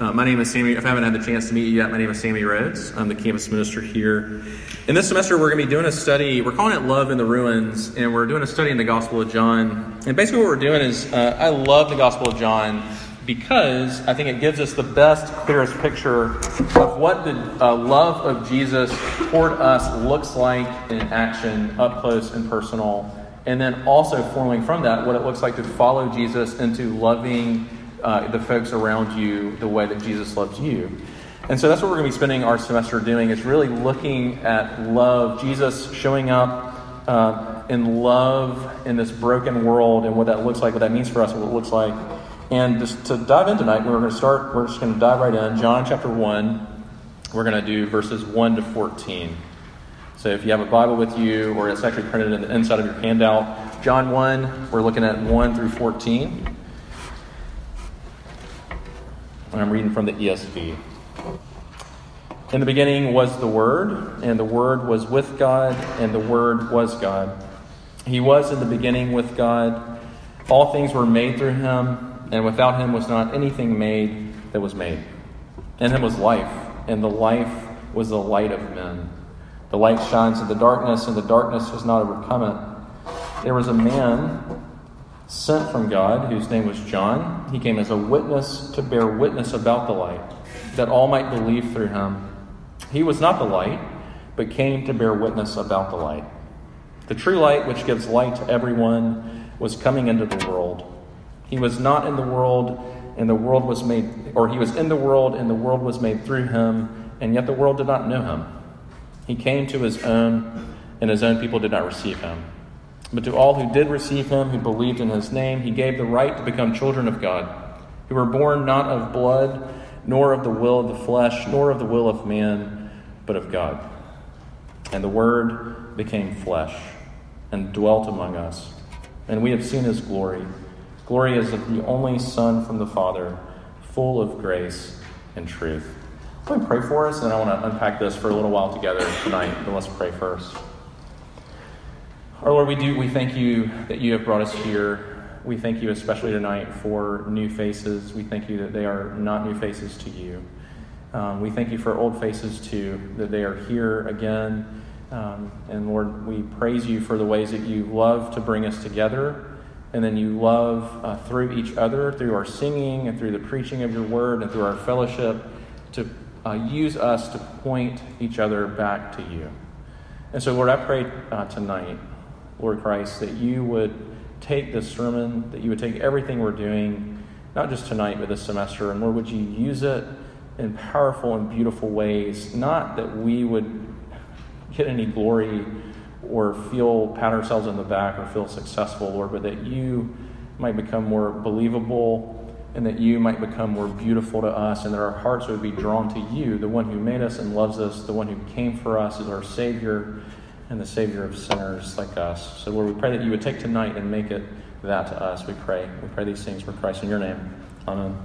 Uh, my name is Sammy. If I haven't had the chance to meet you yet, my name is Sammy Rhodes. I'm the campus minister here. In this semester, we're going to be doing a study. We're calling it Love in the Ruins, and we're doing a study in the Gospel of John. And basically, what we're doing is uh, I love the Gospel of John because I think it gives us the best, clearest picture of what the uh, love of Jesus toward us looks like in action, up close and personal. And then also forming from that what it looks like to follow Jesus into loving uh, the folks around you the way that Jesus loves you. And so that's what we're going to be spending our semester doing is really looking at love, Jesus showing up uh, in love in this broken world and what that looks like, what that means for us, what it looks like. And just to dive in tonight, we're going to start, we're just going to dive right in. John chapter 1, we're going to do verses 1 to 14. So if you have a Bible with you, or it's actually printed in the inside of your handout, John 1, we're looking at 1 through 14. And I'm reading from the ESV. In the beginning was the Word, and the Word was with God, and the Word was God. He was in the beginning with God. All things were made through him, and without him was not anything made that was made. In him was life, and the life was the light of men. The light shines in the darkness, and the darkness has not overcome it. There was a man sent from God, whose name was John. He came as a witness to bear witness about the light, that all might believe through him. He was not the light, but came to bear witness about the light. The true light, which gives light to everyone, was coming into the world. He was not in the world, and the world was made, or he was in the world, and the world was made through him, and yet the world did not know him. He came to his own, and his own people did not receive him. But to all who did receive him, who believed in his name, he gave the right to become children of God, who were born not of blood, nor of the will of the flesh, nor of the will of man, but of God. And the Word became flesh and dwelt among us. And we have seen his glory. Glory is of the only Son from the Father, full of grace and truth. Let me pray for us, and I want to unpack this for a little while together tonight, but let's pray first. Our Lord, we do we thank you that you have brought us here. We thank you especially tonight for new faces. We thank you that they are not new faces to you. Um, we thank you for old faces too, that they are here again. Um, and Lord, we praise you for the ways that you love to bring us together, and then you love uh, through each other, through our singing and through the preaching of your word and through our fellowship, to uh, use us to point each other back to you. And so, Lord, I pray uh, tonight Lord Christ, that you would take this sermon, that you would take everything we're doing, not just tonight, but this semester, and Lord, would you use it in powerful and beautiful ways? Not that we would get any glory or feel pat ourselves on the back or feel successful, Lord, but that you might become more believable and that you might become more beautiful to us and that our hearts would be drawn to you, the one who made us and loves us, the one who came for us as our Savior and the Savior of sinners like us. So, Lord, we pray that you would take tonight and make it that to us. We pray. We pray these things for Christ in your name. Amen.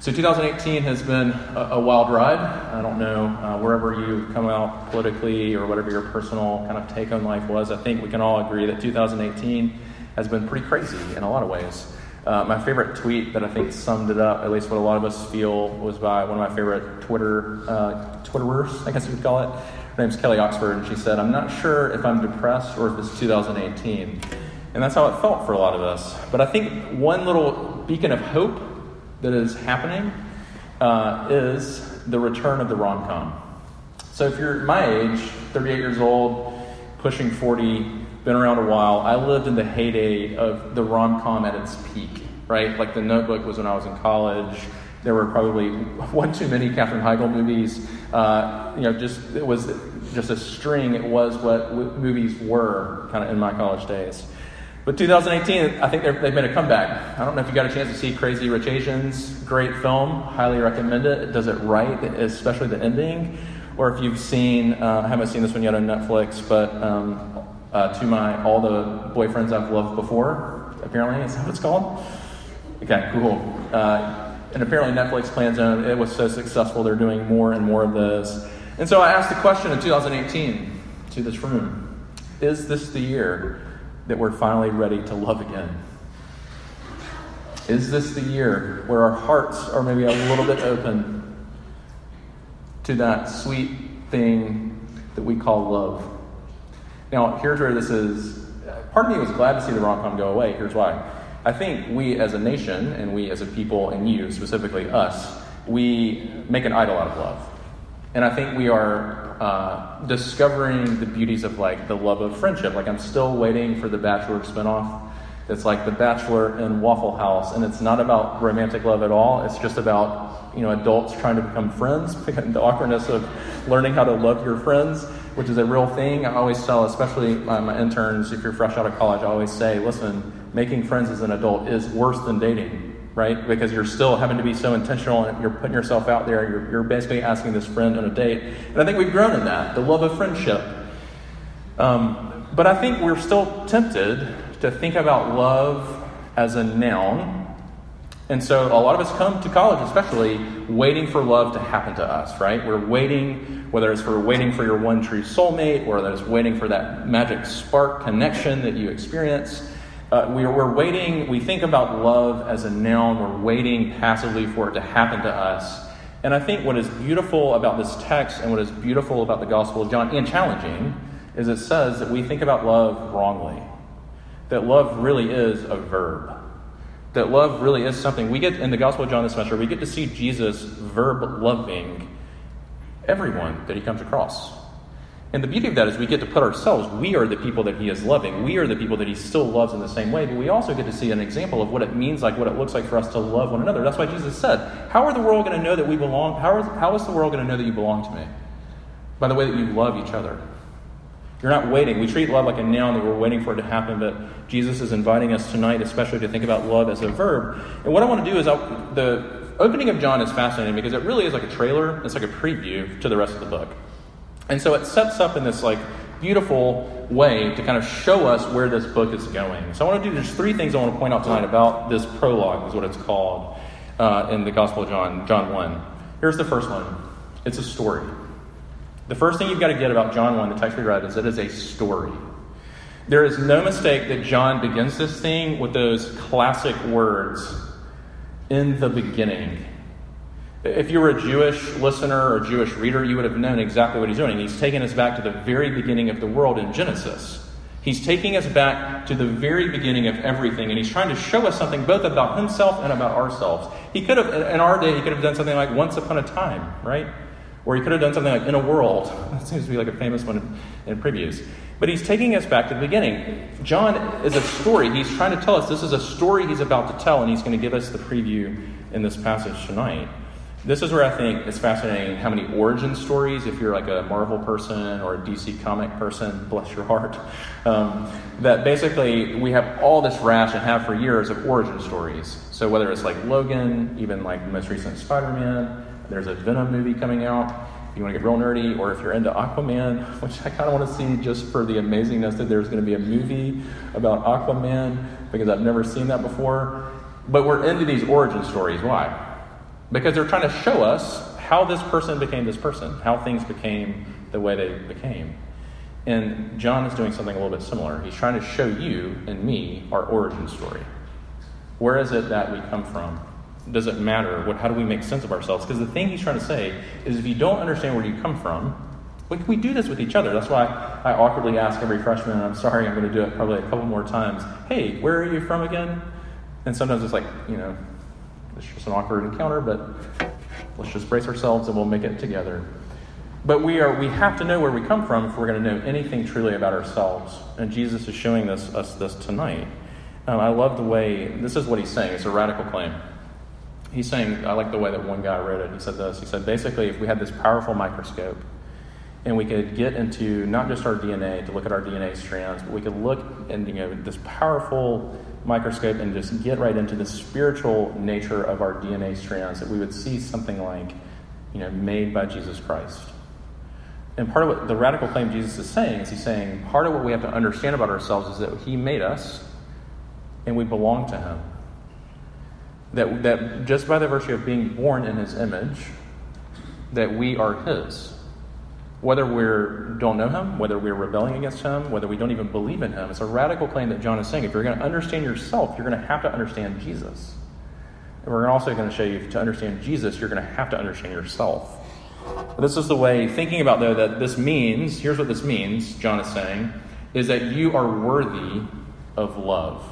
So, 2018 has been a, wild ride. I don't know uh, wherever you come out politically or whatever your personal kind of take on life was. I think we can all agree that 2018 has been pretty crazy in a lot of ways. Uh, my favorite tweet that I think summed it up, at least what a lot of us feel, was by one of my favorite Twitter uh, Twitterers, I guess you would call it. Her name's Kelly Oxford, and she said, I'm not sure if I'm depressed or if it's 2018. And that's how it felt for a lot of us. But I think one little beacon of hope that is happening uh, is the return of the rom com. So if you're my age, 38 years old, pushing 40, been around a while, I lived in the heyday of the rom com at its peak, right? Like The Notebook was when I was in college. There were probably one too many Katherine Heigl movies. Uh, you know, just it was just a string. It was what movies were kind of in my college days. But 2018, I think they've made a comeback. I don't know if you got a chance to see Crazy Rich Asians. Great film. Highly recommend it. It does it right, especially the ending. Or if you've seen, uh, I haven't seen this one yet on Netflix, but um, uh, to my all the boyfriends I've loved before. Apparently, is that what it's called? Okay, cool. Uh, and apparently Netflix plans on it was so successful they're doing more and more of this. And so I asked the question in 2018 to this room: Is this the year that we're finally ready to love again? Is this the year where our hearts are maybe a little bit open to that sweet thing that we call love? Now, here's where this is. Part of me was glad to see the rom com go away. Here's why. I think we as a nation, and we as a people, and you specifically, us, we make an idol out of love. And I think we are uh, discovering the beauties of like the love of friendship. Like I'm still waiting for the Bachelor spinoff. It's like the Bachelor in Waffle House, and it's not about romantic love at all. It's just about you know adults trying to become friends, the awkwardness of learning how to love your friends, which is a real thing. I always tell, especially my, my interns, if you're fresh out of college, I always say, listen, making friends as an adult is worse than dating right? Because you're still having to be so intentional and you're putting yourself out there. You're, you're basically asking this friend on a date. And I think we've grown in that, the love of friendship. Um, but I think we're still tempted to think about love as a noun. And so a lot of us come to college, especially, waiting for love to happen to us, right? We're waiting, whether it's for waiting for your one true soulmate, or whether it's waiting for that magic spark connection that you experience. Uh, we are, we're waiting, we think about love as a noun, we're waiting passively for it to happen to us. And I think what is beautiful about this text and what is beautiful about the Gospel of John, and challenging, is it says that we think about love wrongly. That love really is a verb. That love really is something. We get in the Gospel of John this semester, we get to see Jesus verb loving everyone that he comes across. And the beauty of that is we get to put ourselves, we are the people that he is loving. We are the people that he still loves in the same way, but we also get to see an example of what it means like, what it looks like for us to love one another. That's why Jesus said, How are the world going to know that we belong? How is, how is the world going to know that you belong to me? By the way that you love each other. You're not waiting. We treat love like a noun that we're waiting for it to happen, but Jesus is inviting us tonight, especially to think about love as a verb. And what I want to do is, I'll, the opening of John is fascinating because it really is like a trailer, it's like a preview to the rest of the book. And so it sets up in this like beautiful way to kind of show us where this book is going. So I want to do just three things I want to point out tonight about this prologue, is what it's called uh, in the Gospel of John, John 1. Here's the first one it's a story. The first thing you've got to get about John 1, the text we read, is it is a story. There is no mistake that John begins this thing with those classic words in the beginning. If you were a Jewish listener or Jewish reader, you would have known exactly what he's doing. He's taking us back to the very beginning of the world in Genesis. He's taking us back to the very beginning of everything, and he's trying to show us something both about himself and about ourselves. He could have, in our day, he could have done something like once upon a time, right? Or he could have done something like in a world. That seems to be like a famous one in, previews. But he's taking us back to the beginning. John is a story. He's trying to tell us this is a story he's about to tell, and he's going to give us the preview in this passage tonight. This is where I think it's fascinating how many origin stories, if you're like a Marvel person or a DC comic person, bless your heart, um, that basically we have all this rash and have for years of origin stories. So whether it's like Logan, even like the most recent Spider Man, there's a Venom movie coming out. If you want to get real nerdy, or if you're into Aquaman, which I kind of want to see just for the amazingness that there's going to be a movie about Aquaman, because I've never seen that before. But we're into these origin stories. Why? Because they're trying to show us how this person became this person, how things became the way they became. And John is doing something a little bit similar. He's trying to show you and me our origin story. Where is it that we come from? Does it matter? What, how do we make sense of ourselves? Because the thing he's trying to say is if you don't understand where you come from, we, we do this with each other. That's why I awkwardly ask every freshman, and I'm sorry, I'm going to do it probably a couple more times, hey, where are you from again? And sometimes it's like, you know, it's just an awkward encounter, but let's just brace ourselves and we'll make it together. But we are we have to know where we come from if we're going to know anything truly about ourselves. And Jesus is showing this, us this tonight. Um, I love the way this is what he's saying. It's a radical claim. He's saying, I like the way that one guy wrote it. He said this. He said, basically, if we had this powerful microscope and we could get into not just our DNA to look at our DNA strands, but we could look and you know this powerful microscope and just get right into the spiritual nature of our DNA strands, that we would see something like, you know, made by Jesus Christ. And part of what the radical claim Jesus is saying is he's saying part of what we have to understand about ourselves is that he made us and we belong to him. That, that just by the virtue of being born in his image, that we are his. Whether we don't know him, whether we're rebelling against him, whether we don't even believe in him, it's a radical claim that John is saying. If you're going to understand yourself, you're going to have to understand Jesus. And we're also going to show you to understand Jesus, you're going to have to understand yourself. This is the way, thinking about though, that this means, here's what this means, John is saying, is that you are worthy of love.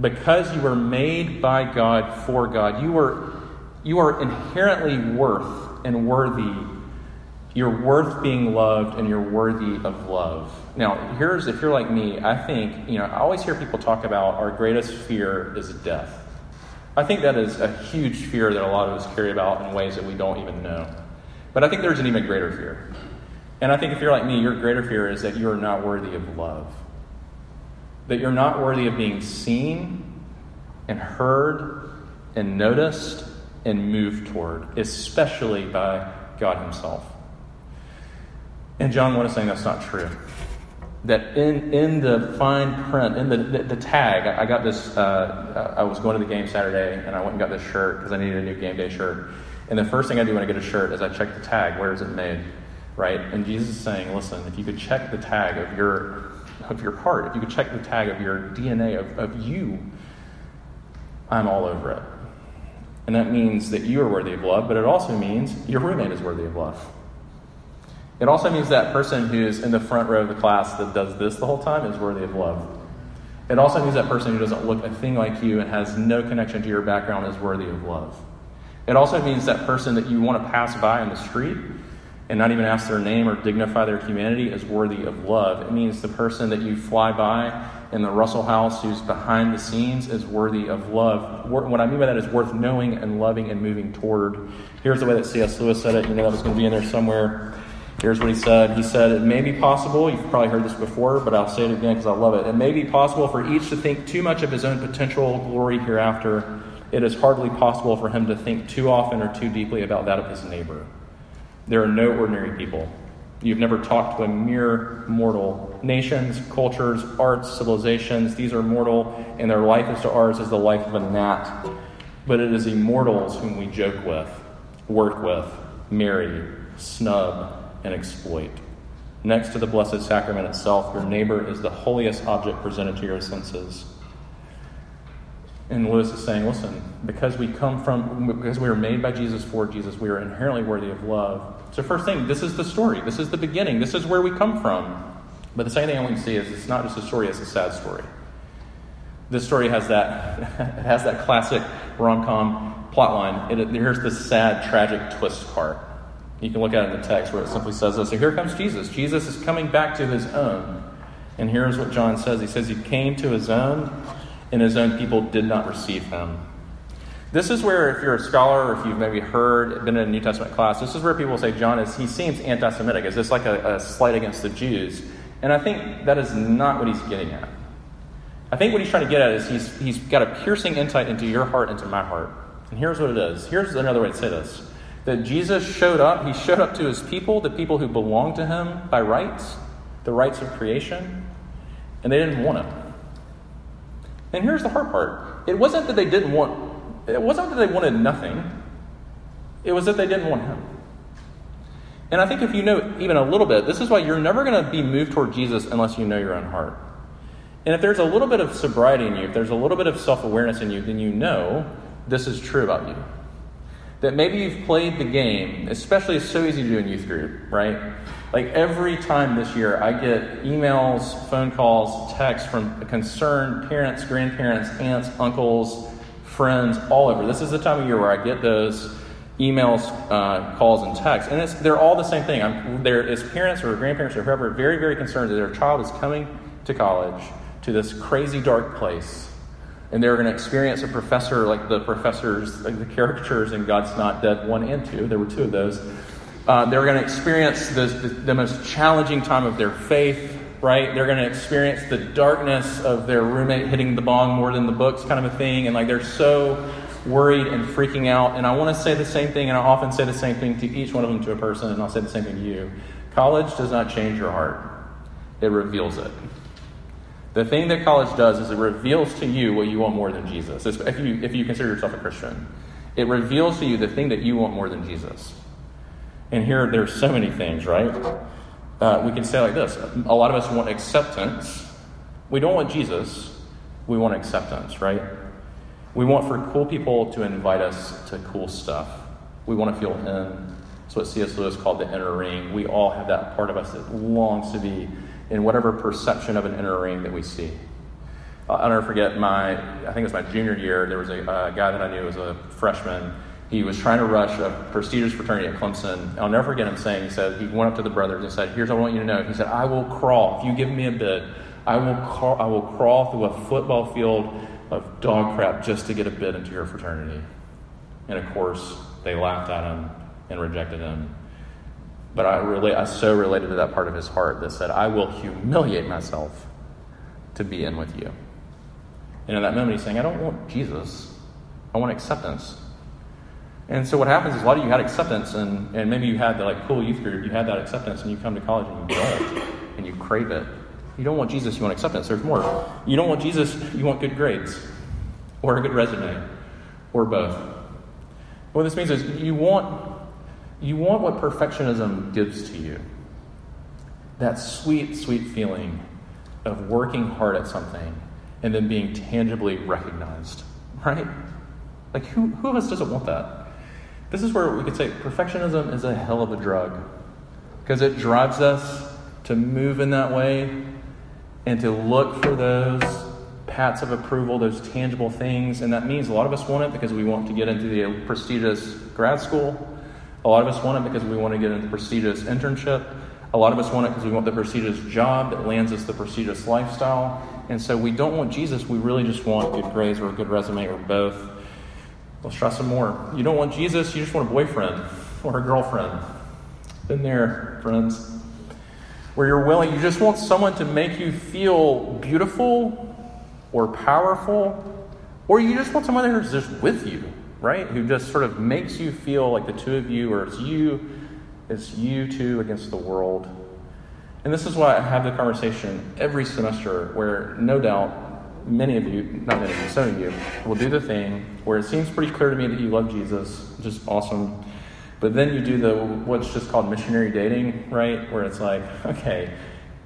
Because you were made by God for God, you are, you are inherently worth and worthy. You're worth being loved and you're worthy of love. Now, here's if you're like me, I think, you know, I always hear people talk about our greatest fear is death. I think that is a huge fear that a lot of us carry about in ways that we don't even know. But I think there's an even greater fear. And I think if you're like me, your greater fear is that you are not worthy of love. That you're not worthy of being seen and heard and noticed and moved toward, especially by God Himself. And John 1 is saying that's not true. That in, in the fine print, in the, the, the tag, I got this, uh, I was going to the game Saturday and I went and got this shirt because I needed a new game day shirt. And the first thing I do when I get a shirt is I check the tag. Where is it made? Right? And Jesus is saying, listen, if you could check the tag of your of your heart, if you could check the tag of your DNA of, of you, I'm all over it. And that means that you are worthy of love, but it also means your roommate is worthy of love. It also means that person who's in the front row of the class that does this the whole time is worthy of love. It also means that person who doesn't look a thing like you and has no connection to your background is worthy of love. It also means that person that you want to pass by on the street and not even ask their name or dignify their humanity is worthy of love. It means the person that you fly by in the Russell House who's behind the scenes is worthy of love. What I mean by that is worth knowing and loving and moving toward. Here's the way that C.S. Lewis said it. You know that was going to be in there somewhere. Here's what he said. He said, It may be possible, you've probably heard this before, but I'll say it again because I love it. It may be possible for each to think too much of his own potential glory hereafter it is hardly possible for him to think too often or too deeply about that of his neighbor. There are no ordinary people. You've never talked to a mere mortal. Nations, cultures, arts, civilizations, these are mortal, and their life is to ours as the life of a gnat. But it is immortals whom we joke with, work with, marry, snub, and exploit. Next to the Blessed Sacrament itself, your neighbor is the holiest object presented to your senses. And Lewis is saying, listen, because we come from, because we were made by Jesus for Jesus, we are inherently worthy of love. So, first thing, this is the story. This is the beginning. This is where we come from. But the second thing I want you to see is it's not just a story, it's a sad story. This story has that, it has that classic rom com plotline. It, here's the sad, tragic twist part. You can look at it in the text where it simply says this. So here comes Jesus. Jesus is coming back to his own. And here's what John says He says, He came to his own and his own people did not receive him. This is where, if you're a scholar or if you've maybe heard, been in a New Testament class, this is where people say John is, he seems anti Semitic. Is this like a, a slight against the Jews? And I think that is not what he's getting at. I think what he's trying to get at is he's, he's got a piercing insight into your heart, into my heart. And here's what it is. Here's another way to say this that Jesus showed up, he showed up to his people, the people who belonged to him by rights, the rights of creation, and they didn't want him. And here's the hard part it wasn't that they didn't want, it wasn't that they wanted nothing, it was that they didn't want Him. And I think if you know even a little bit, this is why you're never going to be moved toward Jesus unless you know your own heart. And if there's a little bit of sobriety in you, if there's a little bit of self awareness in you, then you know this is true about you. That maybe you've played the game, especially it's so easy to do in youth group, right? Like every time this year, I get emails, phone calls, texts from concerned parents, grandparents, aunts, uncles, friends, all over. This is the time of year where I get those emails, uh, calls, and texts. And they're all the same thing. I'm, they're, as parents or grandparents or whoever, very, very concerned that their child is coming to college to this crazy dark place. And they're going to experience a professor like the professors, like the caricatures in God's Not Dead 1 and 2. There were two of those uh, they're going to experience the, the, the most challenging time of their faith, right? They're going to experience the darkness of their roommate hitting the bong more than the books, kind of a thing. And like they're so worried and freaking out. And I want to say the same thing, and I often say the same thing to each one of them to a person, and I'll say the same thing to you. College does not change your heart, it reveals it. The thing that college does is it reveals to you what you want more than Jesus. If you, if you consider yourself a Christian, it reveals to you the thing that you want more than Jesus. And here, there's so many things, right? Uh, we can say like this a lot of us want acceptance. We don't want Jesus, we want acceptance, right? We want for cool people to invite us to cool stuff. We want to feel in. That's what C.S. Lewis called the inner ring. We all have that part of us that longs to be in whatever perception of an inner ring that we see. Uh, I'll never forget my, I think it was my junior year, there was a, a guy that I knew was a freshman. He was trying to rush a prestigious fraternity at Clemson. I'll never forget him saying, he said, he went up to the brothers and said, Here's what I want you to know. He said, I will crawl. If you give me a bid, I will, crawl, I will crawl through a football field of dog crap just to get a bid into your fraternity. And of course, they laughed at him and rejected him. But I, really, I so related to that part of his heart that said, I will humiliate myself to be in with you. And in that moment, he's saying, I don't want Jesus, I want acceptance. And so what happens is a lot of you had acceptance, and, and maybe you had the like cool youth group, you had that acceptance, and you come to college and you don't, and you crave it. You don't want Jesus, you want acceptance. There's more. You don't want Jesus, you want good grades, or a good resume, or both. What this means is you want you want what perfectionism gives to you. That sweet, sweet feeling of working hard at something and then being tangibly recognized, right? Like, who, who of us doesn't want that? This is where we could say perfectionism is a hell of a drug because it drives us to move in that way and to look for those pats of approval, those tangible things. And that means a lot of us want it because we want to get into the prestigious grad school. A lot of us want it because we want to get into the prestigious internship. A lot of us want it because we want the prestigious job that lands us the prestigious lifestyle. And so we don't want Jesus, we really just want good grades or a good resume or both. Let's try some more. You don't want Jesus, you just want a boyfriend or a girlfriend. Been there, friends. Where you're willing, you just want someone to make you feel beautiful or powerful, or you just want someone who's just with you, right? Who just sort of makes you feel like the two of you, or it's you, it's you two against the world. And this is why I have the conversation every semester where no doubt many of you, not many of you, some of you, will do the thing where it seems pretty clear to me that you love Jesus, which is awesome. But then you do the what's just called missionary dating, right? Where it's like, okay,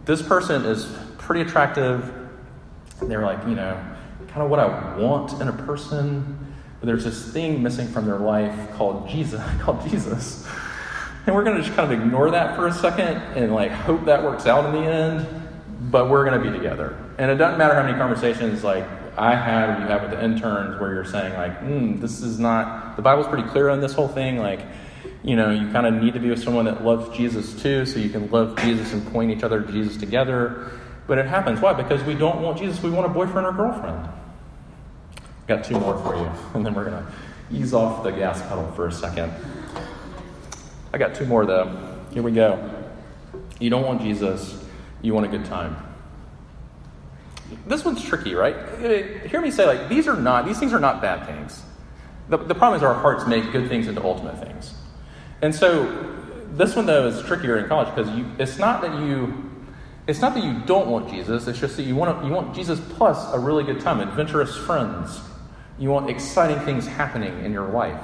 this person is pretty attractive. They're like, you know, kind of what I want in a person, but there's this thing missing from their life called Jesus, called Jesus. And we're going to just kind of ignore that for a second and like hope that works out in the end, but we're going to be together. And it doesn't matter how many conversations like I had or you have with the interns where you're saying like, mm, this is not, the Bible's pretty clear on this whole thing. Like, you know, you kind of need to be with someone that loves Jesus too, so you can love Jesus and point each other to Jesus together. But it happens. Why? Because we don't want Jesus, we want a boyfriend or girlfriend. Got two more for you, and then we're going to ease off the gas pedal for a second. I got two more though. Here we go. You don't want Jesus, you want a good time. This one's tricky, right? Uh, hear me say, like, these are not, these things are not bad things. The, the problem is our hearts make good things into ultimate things. And so this one though is trickier in college because you, it's not that you it's not that you don't want Jesus, it's just that you want, you want Jesus plus a really good time, adventurous friends. You want exciting things happening in your life.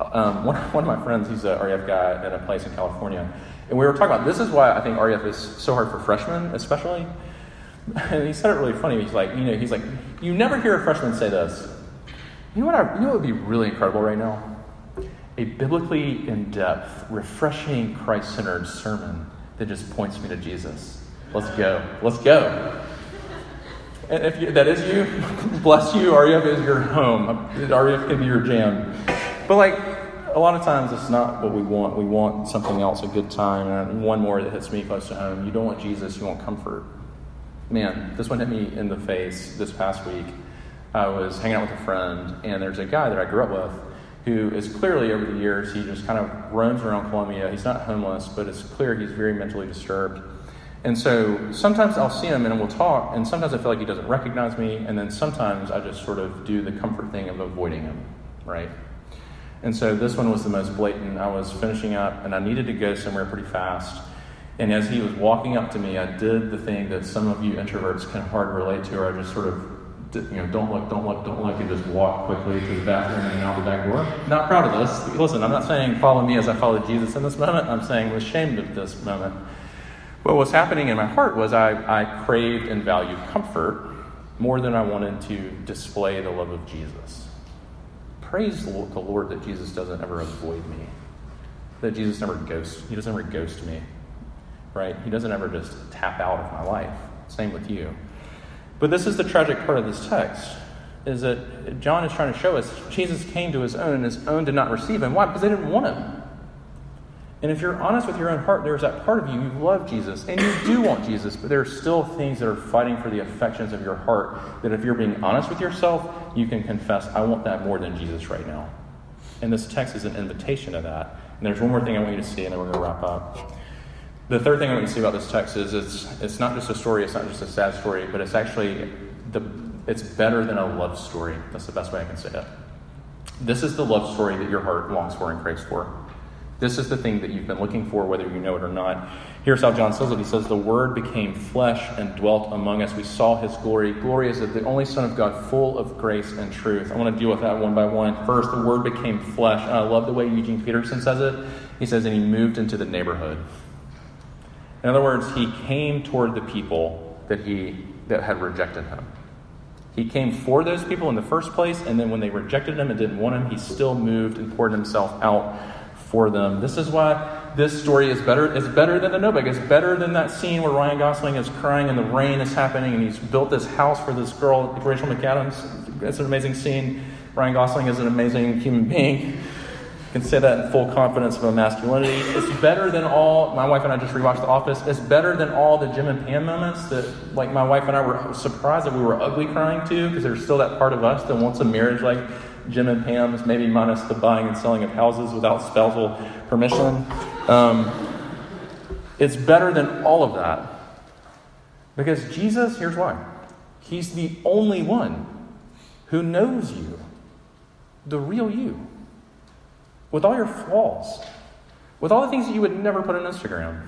Um, one, one of my friends, he's an RUF guy at a place in California, and we were talking about this is why I think RUF is so hard for freshmen, especially. And he said it really funny. He's like, you know, he's like, you never hear a freshman say this. You know what? I, you know what would be really incredible right now? A biblically in depth, refreshing, Christ centered sermon that just points me to Jesus. Let's go. Let's go. And if you, that is you, bless you. RUF is your home. RUF can be your jam. But like a lot of times, it's not what we want. We want something else, a good time. And one more that hits me close to home. You don't want Jesus. You want comfort. Man, this one hit me in the face this past week. I was hanging out with a friend, and there's a guy that I grew up with who is clearly over the years he just kind of roams around Columbia. He's not homeless, but it's clear he's very mentally disturbed. And so sometimes I'll see him and we'll talk, and sometimes I feel like he doesn't recognize me, and then sometimes I just sort of do the comfort thing of avoiding him, right? And so this one was the most blatant. I was finishing up and I needed to go somewhere pretty fast. And as he was walking up to me, I did the thing that some of you introverts can hard relate to, or I just sort of, you know, don't look, don't look, don't look, and just walk quickly to the bathroom and out the back door. Not proud of this. Listen, I'm not saying follow me as I follow Jesus in this moment. I'm saying was ashamed of this moment. What was happening in my heart was I, I craved and valued comfort more than I wanted to display the love of Jesus. praise the Lord that Jesus doesn't ever avoid me, that Jesus never ghosts, he doesn't ever ghost me, right? He doesn't ever just tap out of my life. Same with you. But this is the tragic part of this text, is that John is trying to show us Jesus came to his own, and his own did not receive him. Why? Because they didn't want him. And if you're honest with your own heart, there's that part of you, you love Jesus, and you do want Jesus, but there are still things that are fighting for the affections of your heart that if you're being honest with yourself, you can confess, I want that more than Jesus right now. And this text is an invitation to that. And there's one more thing I want you to see, and then we're going to wrap up. The third thing I want you to see about this text is it's, it's not just a story, it's not just a sad story, but it's actually the, it's better than a love story. That's the best way I can say it. This is the love story that your heart longs for and craves for. This is the thing that you've been looking for, whether you know it or not. Here's how John says it. He says, The Word became flesh and dwelt among us. We saw his glory. Glory is the only Son of God, full of grace and truth. I want to deal with that one by one. First, the Word became flesh. And I love the way Eugene Peterson says it. He says, And he moved into the neighborhood. In other words, he came toward the people that, he, that had rejected him. He came for those people in the first place, and then when they rejected him and didn't want him, he still moved and poured himself out for them. This is why this story is better. It's better than the Notebook. It's better than that scene where Ryan Gosling is crying and the rain is happening and he's built this house for this girl, Rachel McAdams. It's an amazing scene. Ryan Gosling is an amazing human being. You can say that in full confidence of a masculinity. It's better than all. My wife and I just rewatched The Office. It's better than all the Jim and Pam moments that, like, my wife and I were surprised that we were ugly crying too, because there's still that part of us that wants a marriage like Jim and Pam's, maybe minus the buying and selling of houses without spousal permission. Um, it's better than all of that. Because Jesus, here's why He's the only one who knows you, the real you, with all your flaws, with all the things that you would never put on Instagram,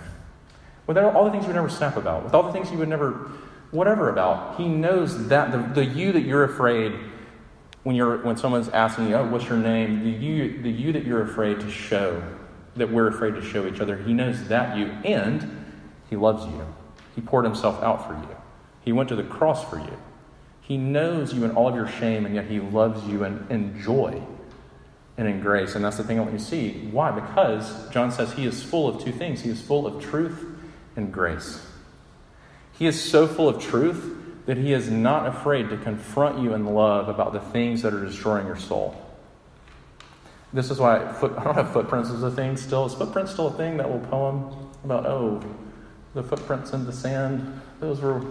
with all the things you would never snap about, with all the things you would never whatever about. He knows that the, the you that you're afraid when, you're, when someone's asking you, oh, what's your name? The you, the you that you're afraid to show, that we're afraid to show each other, he knows that you, and he loves you. He poured himself out for you. He went to the cross for you. He knows you in all of your shame, and yet he loves you in, in joy and in grace. And that's the thing I want you to see. Why? Because John says he is full of two things he is full of truth and grace. He is so full of truth that he is not afraid to confront you in love about the things that are destroying your soul. This is why foot, I don't have footprints as a thing still. Is footprints still a thing? That little poem about, oh, the footprints in the sand, those were,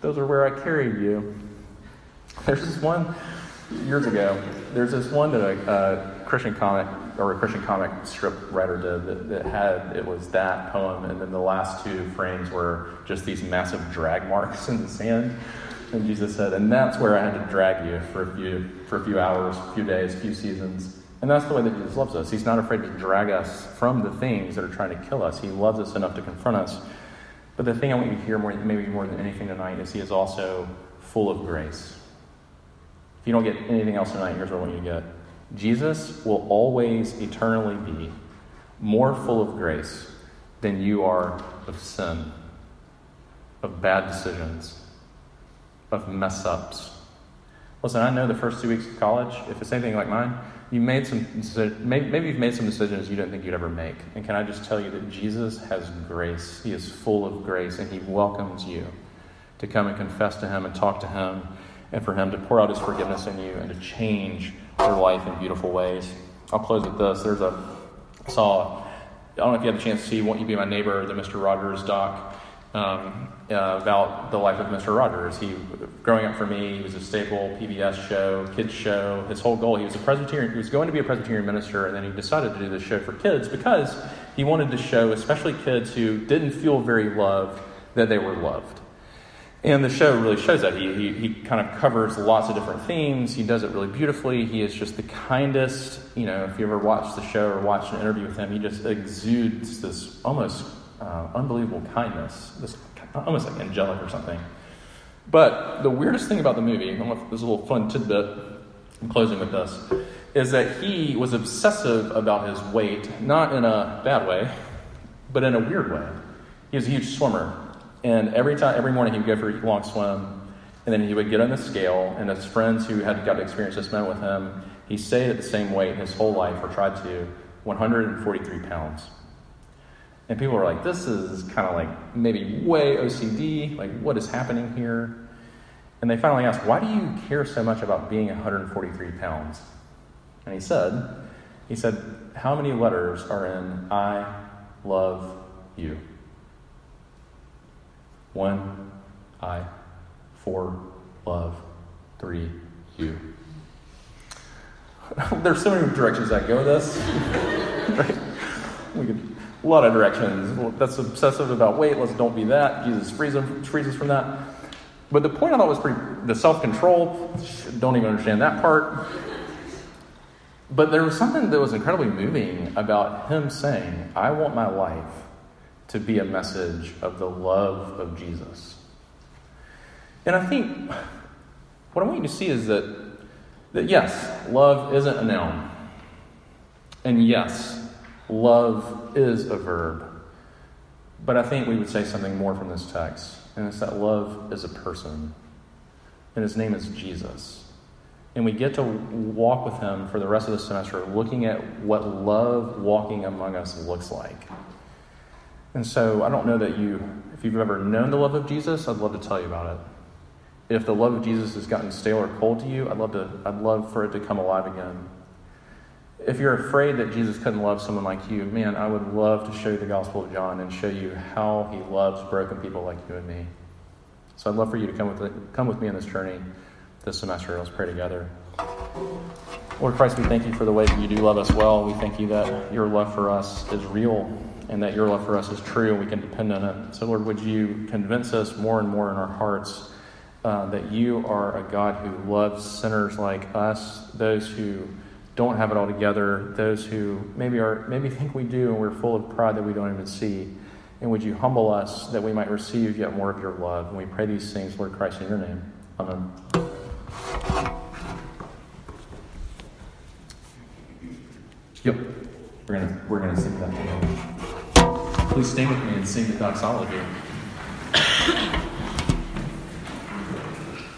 those are where I carried you. There's this one years ago, there's this one that a, a Christian comic or a Christian comic strip writer did that, that, had it was that poem, and then the last two frames were just these massive drag marks in the sand. And Jesus said, "And that's where I had to drag you for a few for a few hours, a few days, a few seasons." And that's the way that Jesus loves us. He's not afraid to drag us from the things that are trying to kill us. He loves us enough to confront us. But the thing I want you to hear more, maybe more than anything tonight, is He is also full of grace. If you don't get anything else tonight, here's what I want you to get. Jesus will always eternally be more full of grace than you are of sin, of bad decisions, of mess ups. Listen, I know the first two weeks of college, if it's anything like mine, you made some maybe you've made some decisions you didn't think you'd ever make. And can I just tell you that Jesus has grace. He is full of grace and he welcomes you to come and confess to him and talk to him and for him to pour out his forgiveness in you and to change your life in beautiful ways. I'll close with this. There's a I saw I don't know if you had a chance to see Won't You Be My Neighbor, the Mr. Rogers doc um, uh, about the life of Mr. Rogers. He, growing up for me, he was a staple PBS show, kids show. His whole goal, he was a Presbyterian. He was going to be a Presbyterian minister, and then he decided to do this show for kids because he wanted to show, especially kids who didn't feel very loved, that they were loved. And the show really shows that. He, he, he, kind of covers lots of different themes. He does it really beautifully. He is just the kindest. You know, if you ever watched the show or watched an interview with him, he just exudes this almost uh, unbelievable kindness, this almost like angelic or something. But the weirdest thing about the movie, this is a little fun tidbit, I'm closing with this, is that he was obsessive about his weight, not in a bad way, but in a weird way. He was a huge swimmer. And every time, every morning, he would go for a long swim, and then he would get on the scale. And his friends who had got to experience this met with him, he stayed at the same weight his whole life, or tried to, 143 pounds. And people were like, this is kind of like maybe way OCD. Like, what is happening here? And they finally asked, why do you care so much about being 143 pounds? And he said, he said, how many letters are in I love you? One, I, four, love, three, you. There's so many directions I go with this. right? We could, a lot of directions. That's obsessive about weight. Let's don't be that. Jesus frees, them, frees us from that. But the point I thought was pretty, the self control, don't even understand that part. But there was something that was incredibly moving about him saying, I want my life to be a message of the love of Jesus. And I think what I want you to see is that, that yes, love isn't a noun. And yes, love is a verb. But I think we would say something more from this text, and it's that love is a person. And his name is Jesus. And we get to walk with him for the rest of the semester looking at what love walking among us looks like. And so I don't know that you, if you've ever known the love of Jesus, I'd love to tell you about it. If the love of Jesus has gotten stale or cold to you, I'd love, to, I'd love for it to come alive again. If you're afraid that Jesus couldn't love someone like you, man, I would love to show you the Gospel of John and show you how he loves broken people like you and me. So I'd love for you to come with, come with me on this journey this semester. Let's pray together. Lord Christ, we thank you for the way that you do love us well. We thank you that your love for us is real and that your love for us is true and we can depend on it. So, Lord, would you convince us more and more in our hearts uh, that you are a God who loves sinners like us, those who don't have it all together, those who maybe are maybe think we do and we're full of pride that we don't even see. And would you humble us that we might receive yet more of your love? And we pray these things, Lord Christ, in your name. Amen. Yep. We're gonna we're gonna sing that together. Please stay with me and sing the doxology.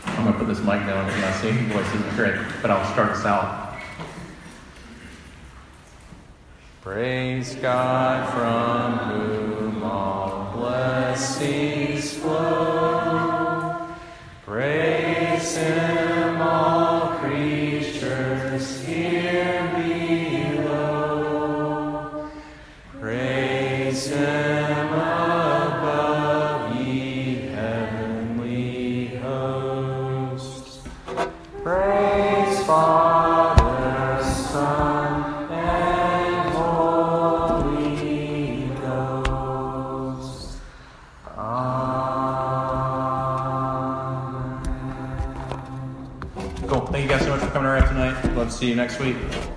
I'm gonna put this mic down because my singing voice isn't great, but I'll start us out. Praise God from whom all blessings flow. See you next week.